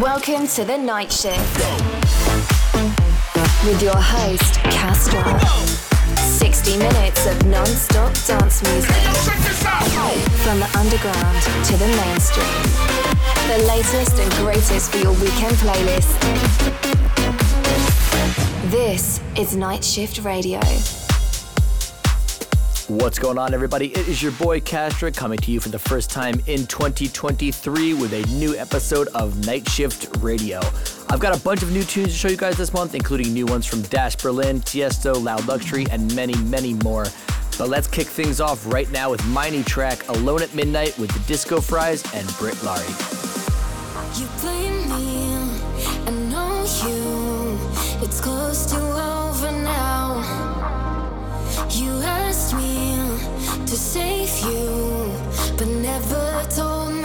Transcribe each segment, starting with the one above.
Welcome to the night shift with your host, Kastra. 60 minutes of non stop dance music. From the underground to the mainstream. The latest and greatest for your weekend playlist. This is Night Shift Radio. What's going on, everybody? It is your boy Kastra coming to you for the first time in 2023 with a new episode of Night Shift Radio. I've got a bunch of new tunes to show you guys this month, including new ones from Dash Berlin, Tiesto, Loud Luxury, and many, many more. But let's kick things off right now with my new track, Alone at Midnight, with the Disco Fries and Britt Lari. You me, I know you. It's close to over now. You asked me to save you, but never told me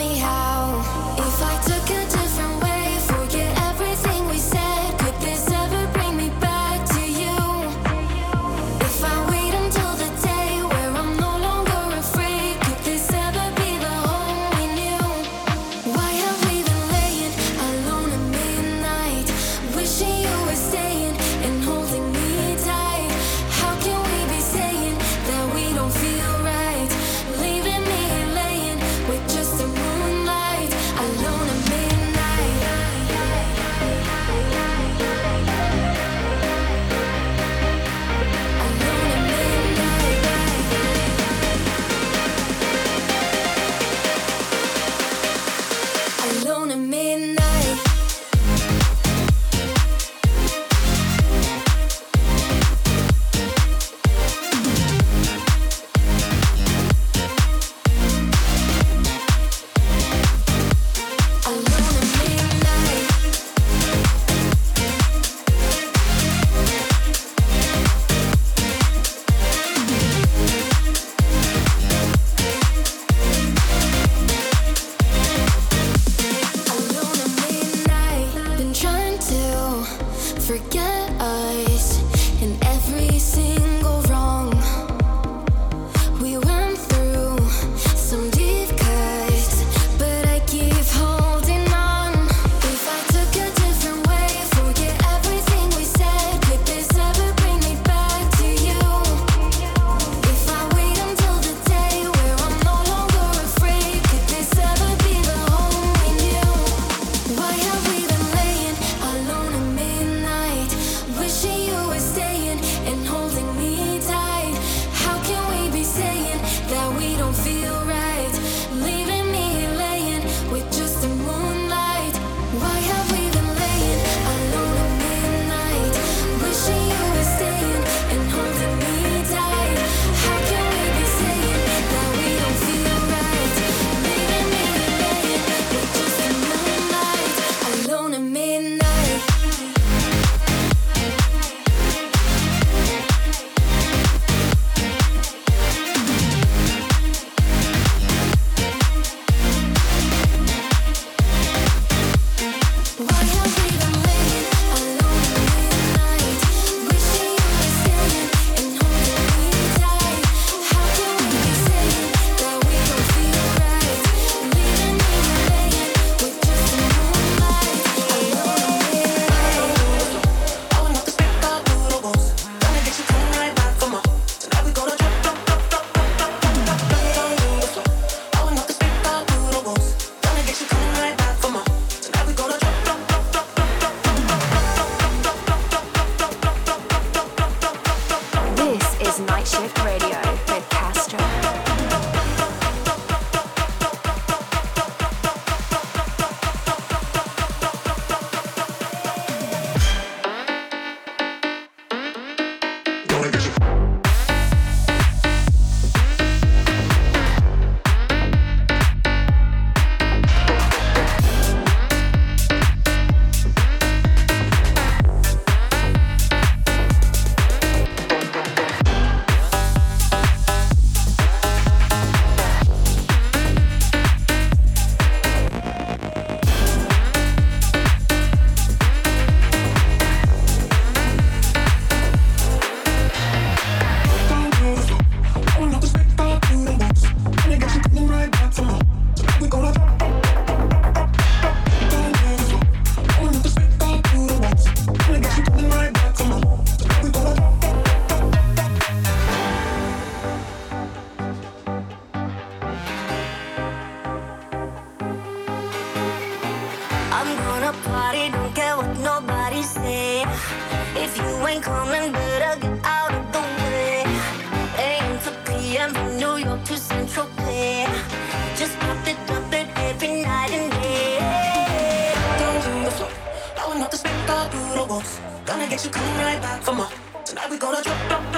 gonna get you coming right back for more. Tonight we gonna drop, drop, drop.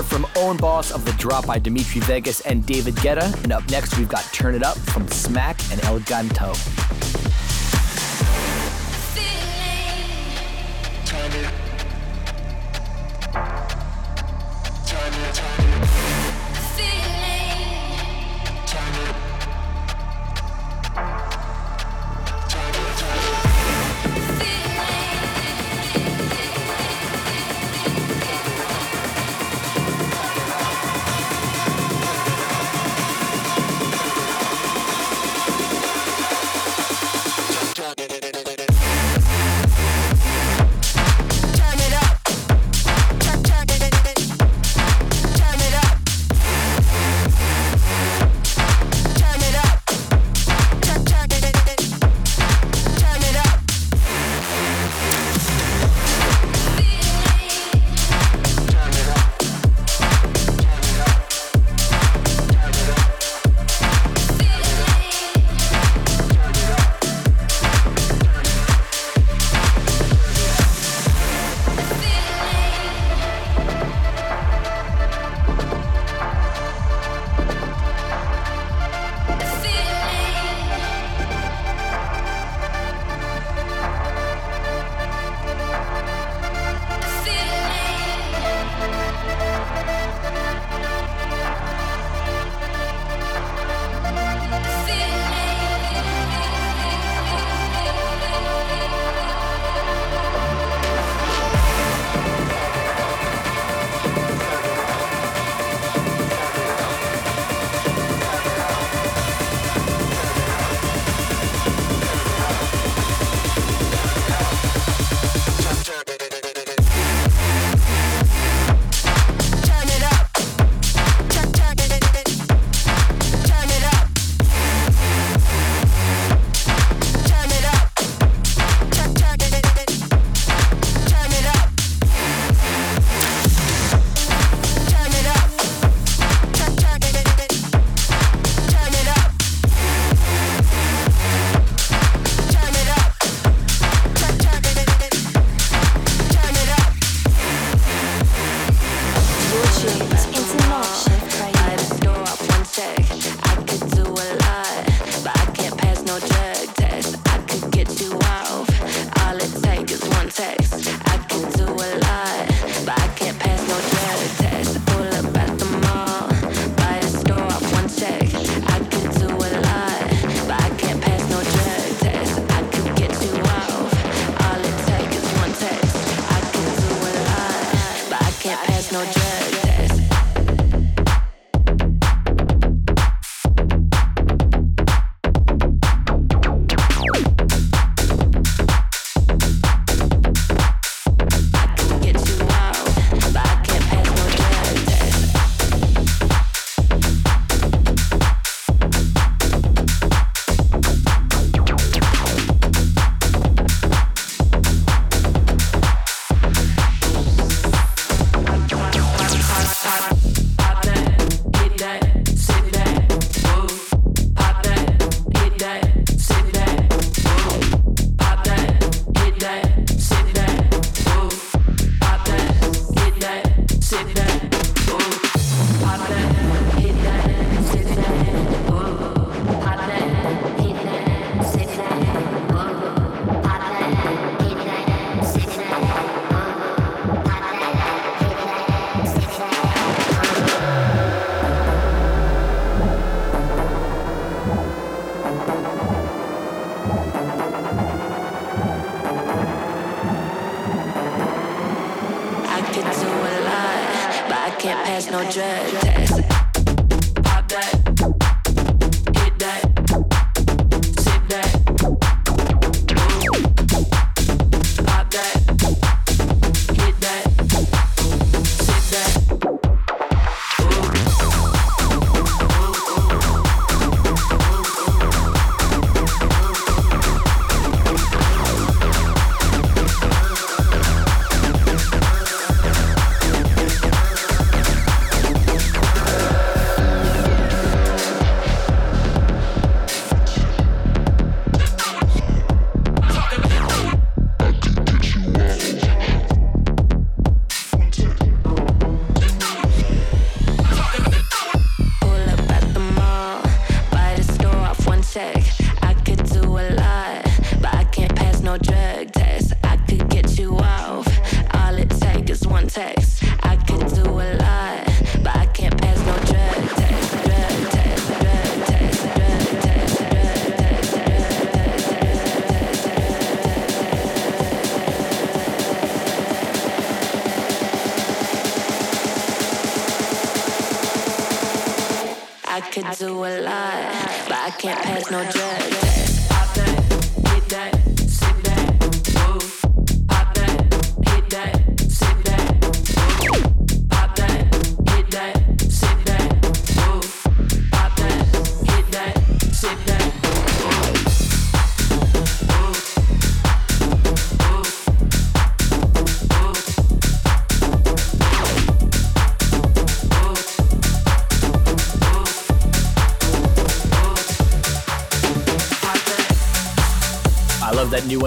there from Ownboss of The Drop by Dimitri Vegas and David Guetta. And up next, we've got Turn It Up from Smack and El Ganto. I could do a lot, but I can't pass no drug test. New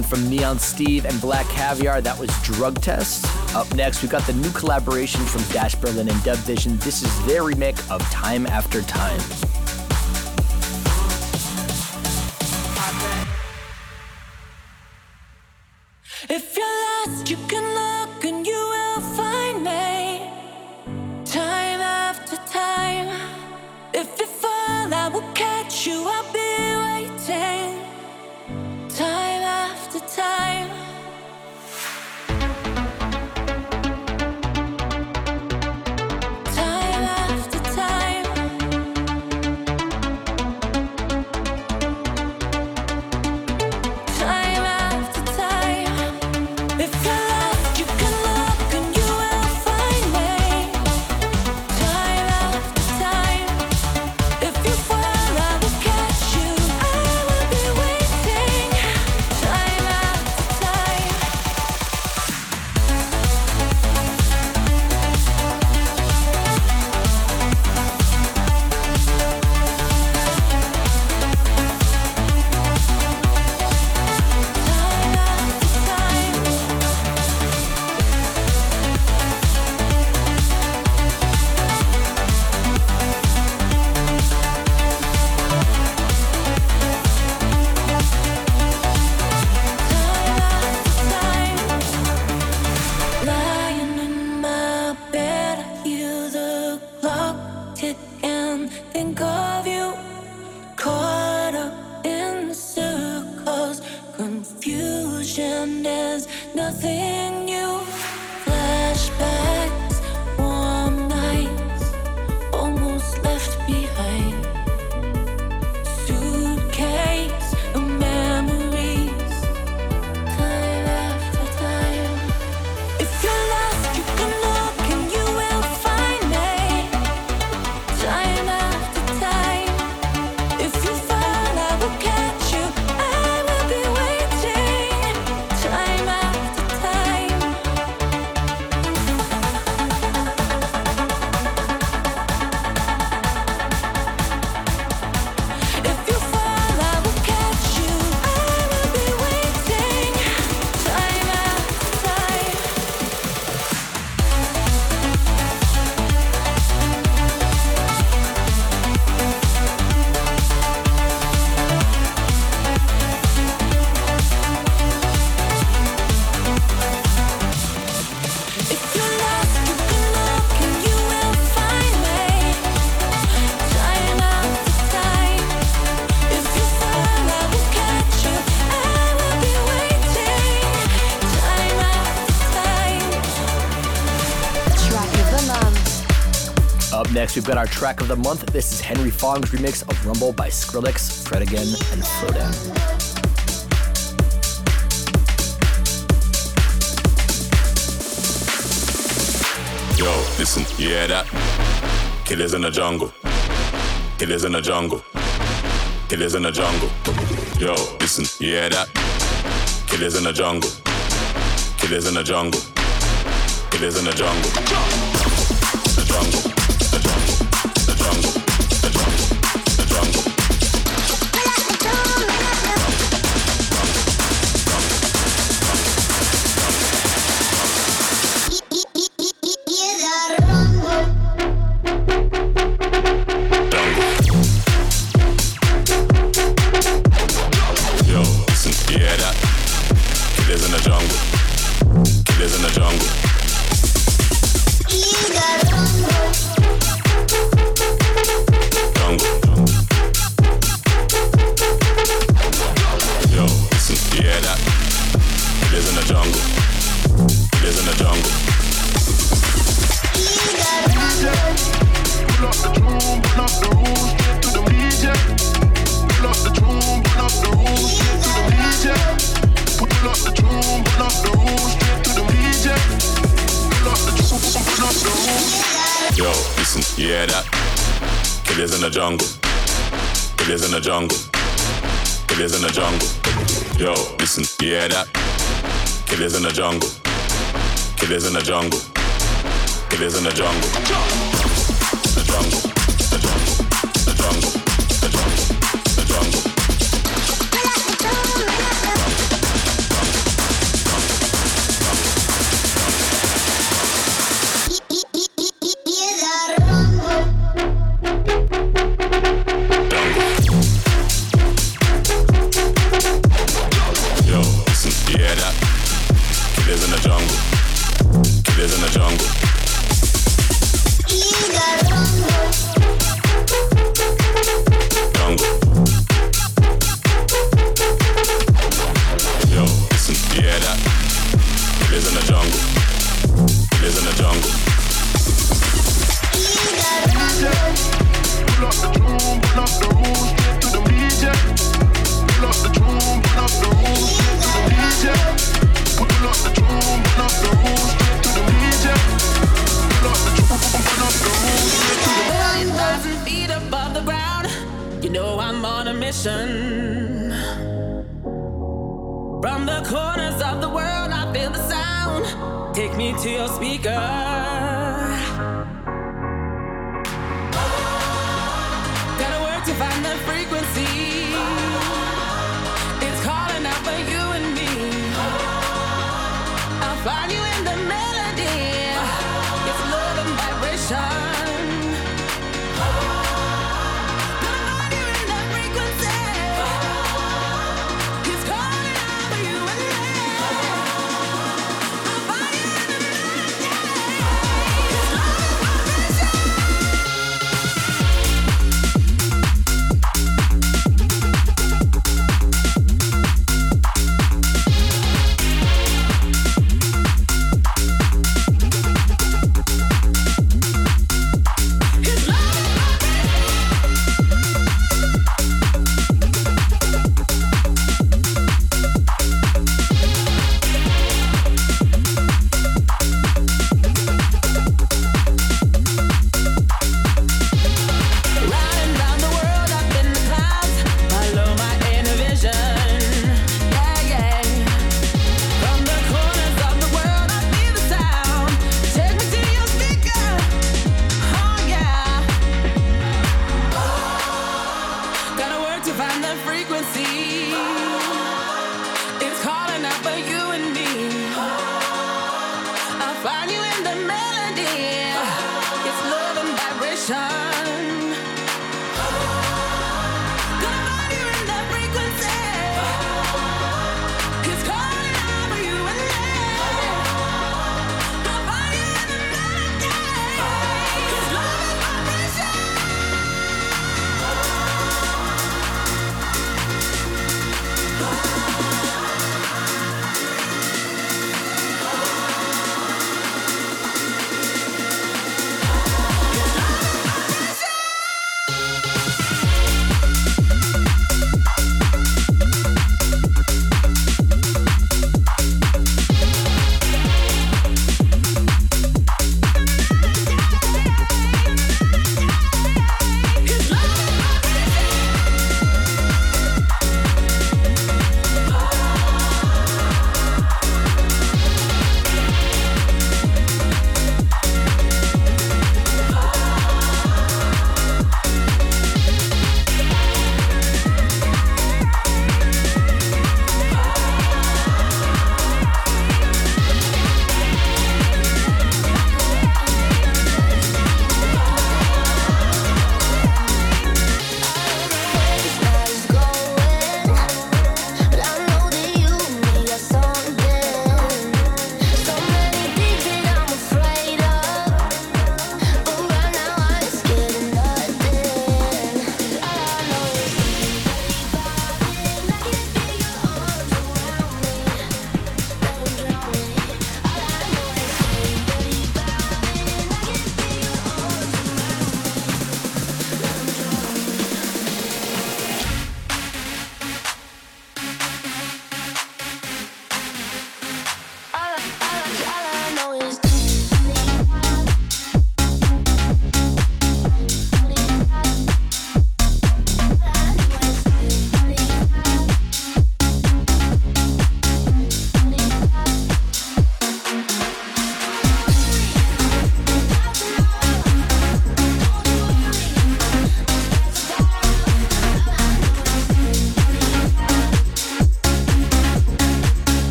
one from Neon Steve and Black Caviar. That was Drug Test. Up next, we've got the new collaboration from Dash Berlin and DubVision. This is their remake of Time After Time. think of you caught up in circles. Confusion is nothing. We've got our track of the month. This is Henry Fong's remix of Rumble by Skrillex, Fred again, and Flowdan. Yo, listen, you hear that? Killers in the jungle. Killers in the jungle. Killers in the jungle. Yo, listen, you hear that? Killers in the jungle. Killers in the jungle. Killers in the jungle.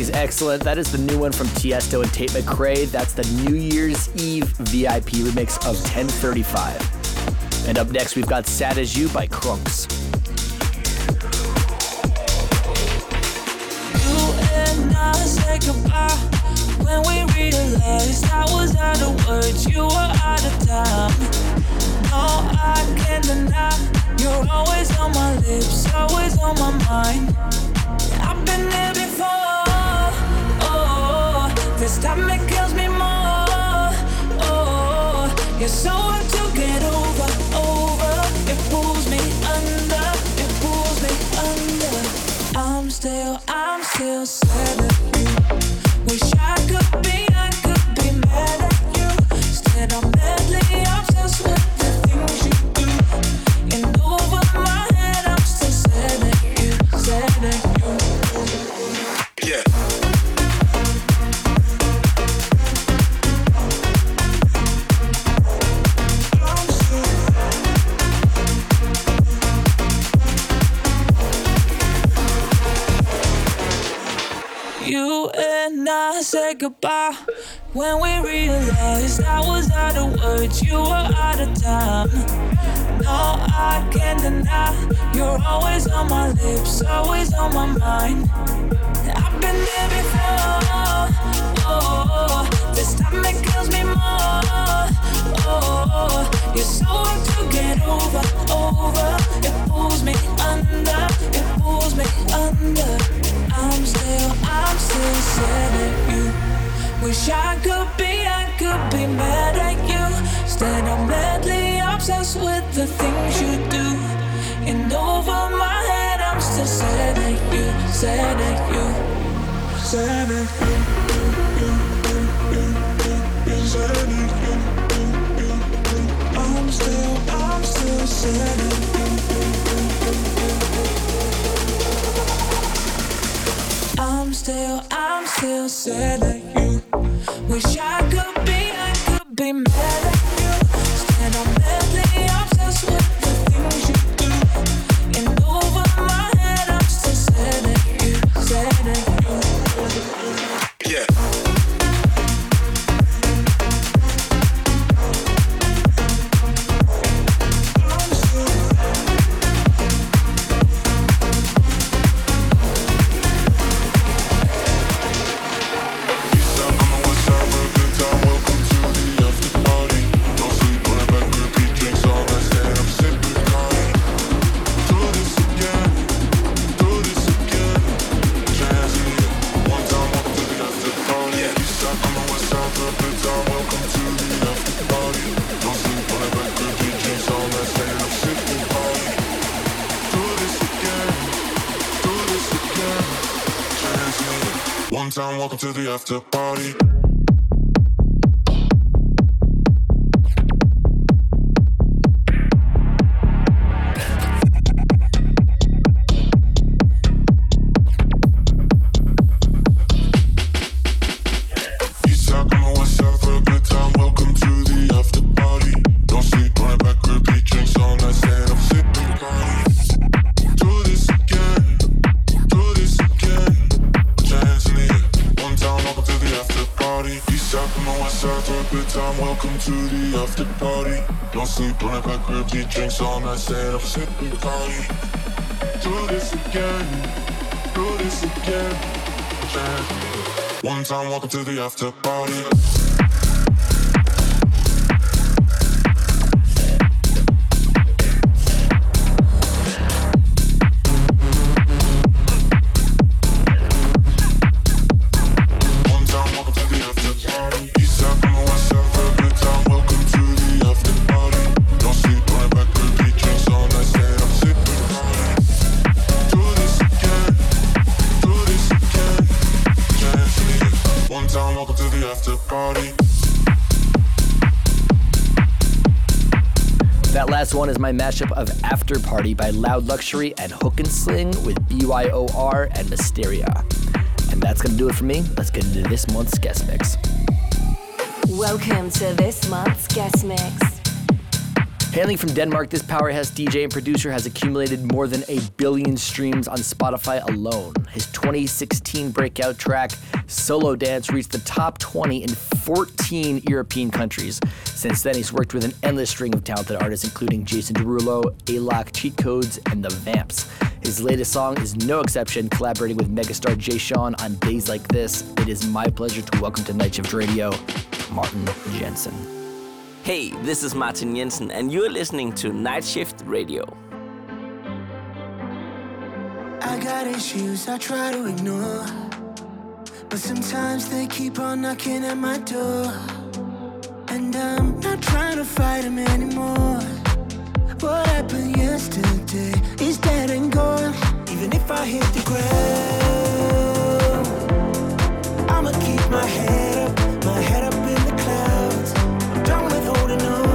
Is excellent. That is the new one from Tiesto and Tate McRae. That's the New Year's Eve VIP remix of 1035. And up next, we've got Sad as You by Crunks. When we realized I was out of words, you were out of time. No, I can't deny you're always on my lips, always on my mind. This time it kills me more. Oh, you're so hard to get over, over. It pulls me under, it pulls me under. I'm still, I'm still and I said goodbye when we realized I was out of words, you were out of time. No, I can't deny you're always on my lips, always on my mind. I've been there before. Oh, this time it kills me more. Oh, you're so hard to get over, over. It pulls me under, it pulls me under. I'm still, I'm still sad at you. Wish I could be, I could be mad at you. Instead, I'm madly obsessed with the things you do. And over my head, I'm still sad at you, sad at you, sad at you. I'm still, I'm still sad at you. I'm still, I'm still sad at you. Wish I could be, I could be mad at you. Instead, I'm madly obsessed with One time, welcome to the after party. Sleep, run it back, repeat, drinks all night, stand up, sipping party. Do this again, do this again. One time, welcome to the after party. My mashup of After Party by Loud Luxury and Hook and Sling with BYOR and Mysteria. And that's gonna do it for me. Let's get into this month's guest mix. Welcome to this month's guest mix. Hailing from Denmark, this powerhouse DJ and producer has accumulated more than a billion streams on Spotify alone. His 2016 breakout track, Solo Dance, reached the top 20 in 14 European countries. Since then, he's worked with an endless string of talented artists, including Jason Derulo, Alok, Cheat Codes, and The Vamps. His latest song is no exception, collaborating with megastar Jay Sean on Days Like This. It is my pleasure to welcome to Night Shift Radio, Martin Jensen. Hey, this is Martin Jensen, and you're listening to Night Shift Radio. I got issues I try to ignore, but sometimes they keep on knocking at my door. And I'm not trying to fight them anymore. What happened yesterday is dead and gone. Even if I hit the ground, I'ma keep my head up, my head up in the clouds. I'm done with holding on.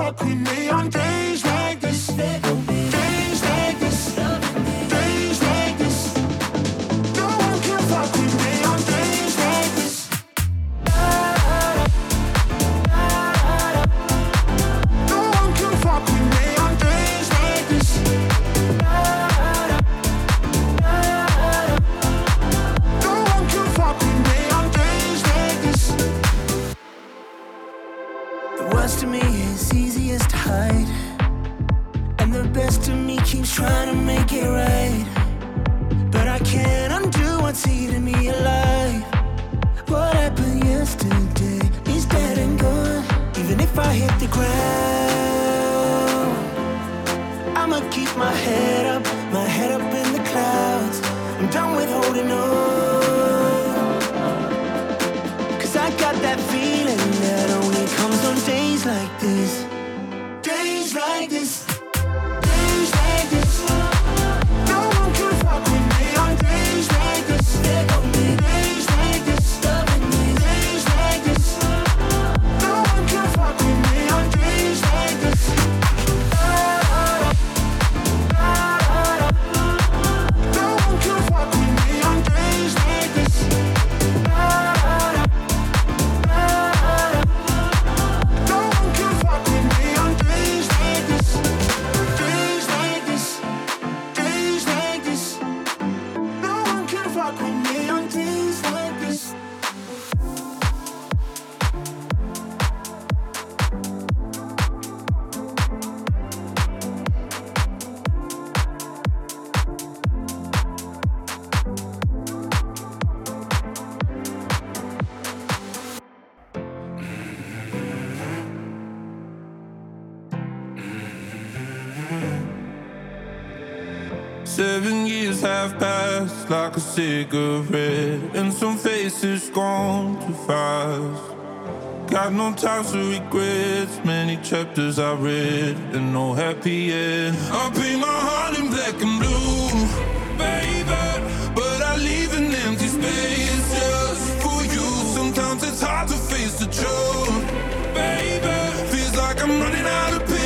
Fuck with me on days I hit the ground, I'ma keep my head up, my head up in the clouds. I'm done with holding on. Cause I got that feeling that only comes on days like this. Days like this. Cigarette, and some faces gone too fast. Got no time for regrets, many chapters I read, and no happy end. I paint my heart in black and blue, baby, but I leave an empty space just for you. Sometimes it's hard to face the truth, baby. Feels like I'm running out of pages,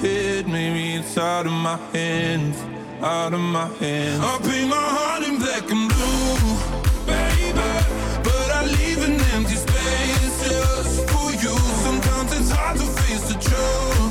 head, maybe it's out of my hands, out of my hands. I'll paint my heart in black and blue, baby, but I leave an empty space just for you. Sometimes it's hard to face the truth.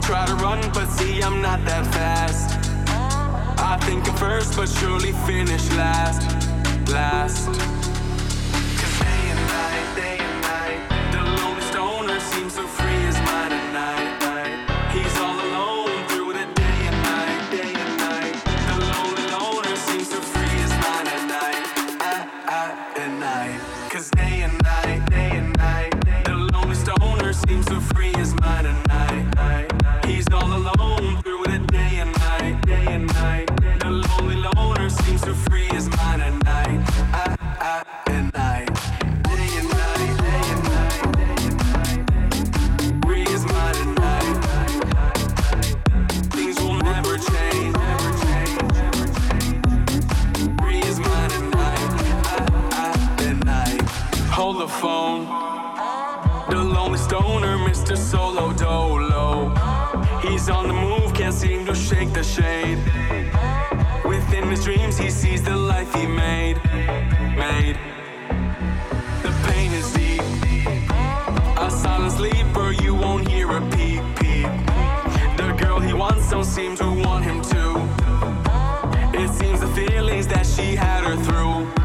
try to run, but see, I'm not that fast. I think I'm first, but surely finish last. Last. the shade. Within his dreams, he sees the life he made. Made. The pain is deep. A silent sleeper, you won't hear a peep peep. The girl he wants don't seem to want him to. It seems the feelings that she had her through.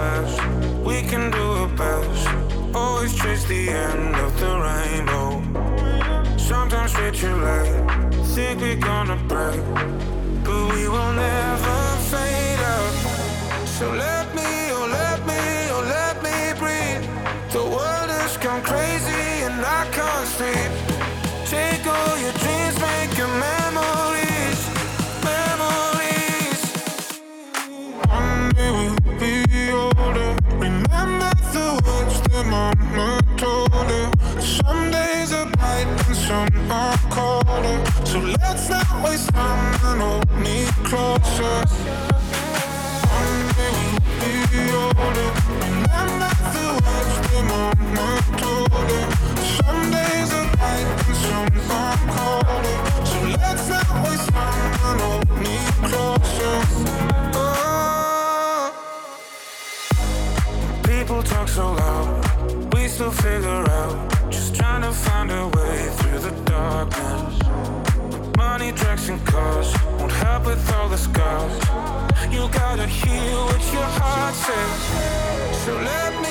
fast. We can do our best. Always chase the end of the rainbow. Sometimes we're too late. Think we're gonna break, but we will never fade out. So let me. Are colder. So let's not waste time and hold me closer. One day we'll be older. Remember the words that mama told her. Some days are bright and some are colder. So let's not waste time and hold me closer. Oh. People talk so loud, we still figure out. Just trying to find a way through the darkness. Money, drugs, and cars won't help with all the scars. You gotta hear what your heart says. So let me,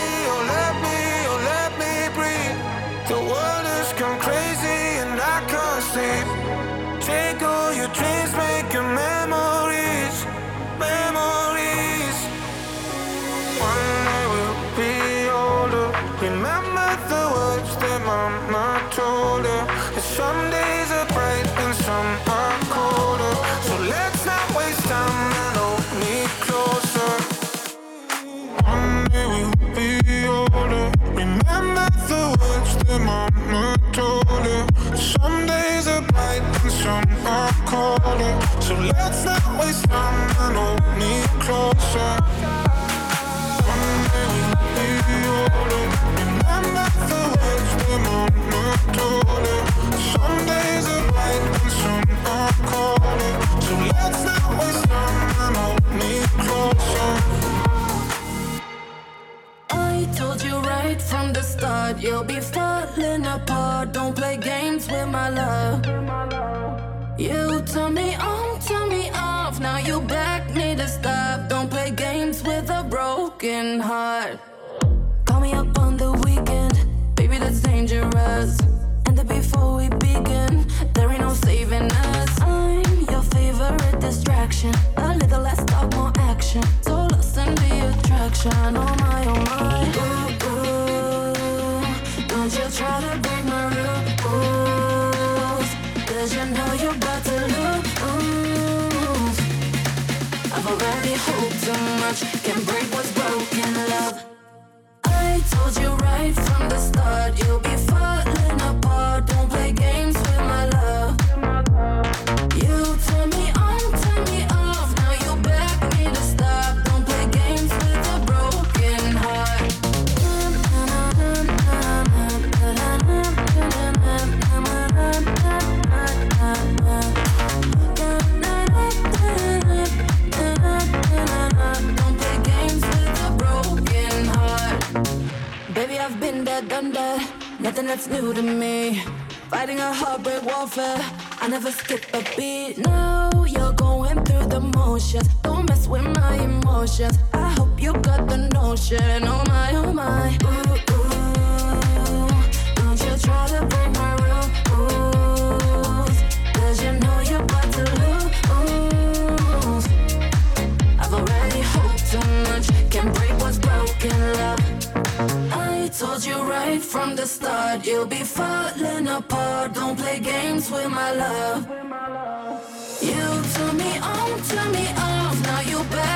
Remember the words that mama told her. You'll be falling apart. Don't play games with my love. You turn me on, turn me off. Now you back me to stop. Don't play games with a broken heart. Distraction. A little less talk, more action. So lost in the attraction. Oh my, oh my. Ooh, ooh. Don't you try to break my rules. Cause you know you're about to lose. I've already hoped too much. Can break what's broken, love. I told you right from the start, you'll be falling Done that. Nothing that's new to me. Fighting a heartbreak warfare. I never skip a beat. No, you're going through the motions. Don't mess with my emotions. I hope you got the notion. Oh my, oh my. Ooh. Told you right from the start, you'll be falling apart. Don't play games with my love. You turn me on, turn me off. Now you back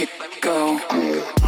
it go.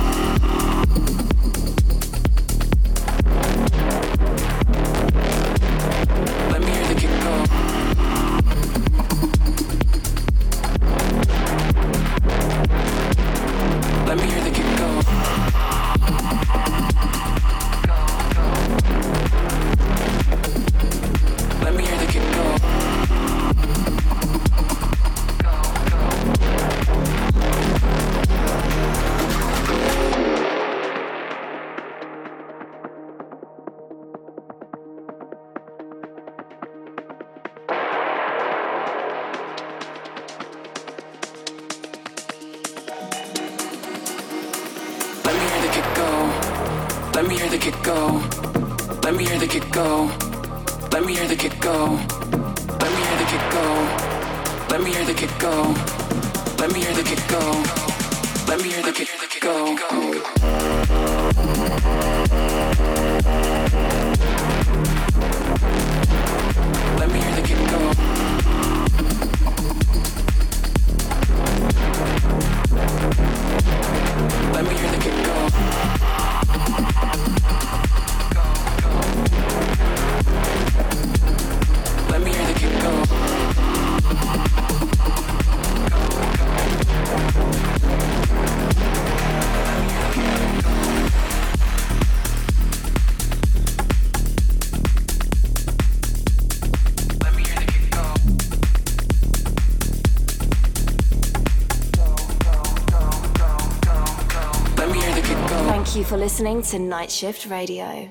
Listening to Night Shift Radio.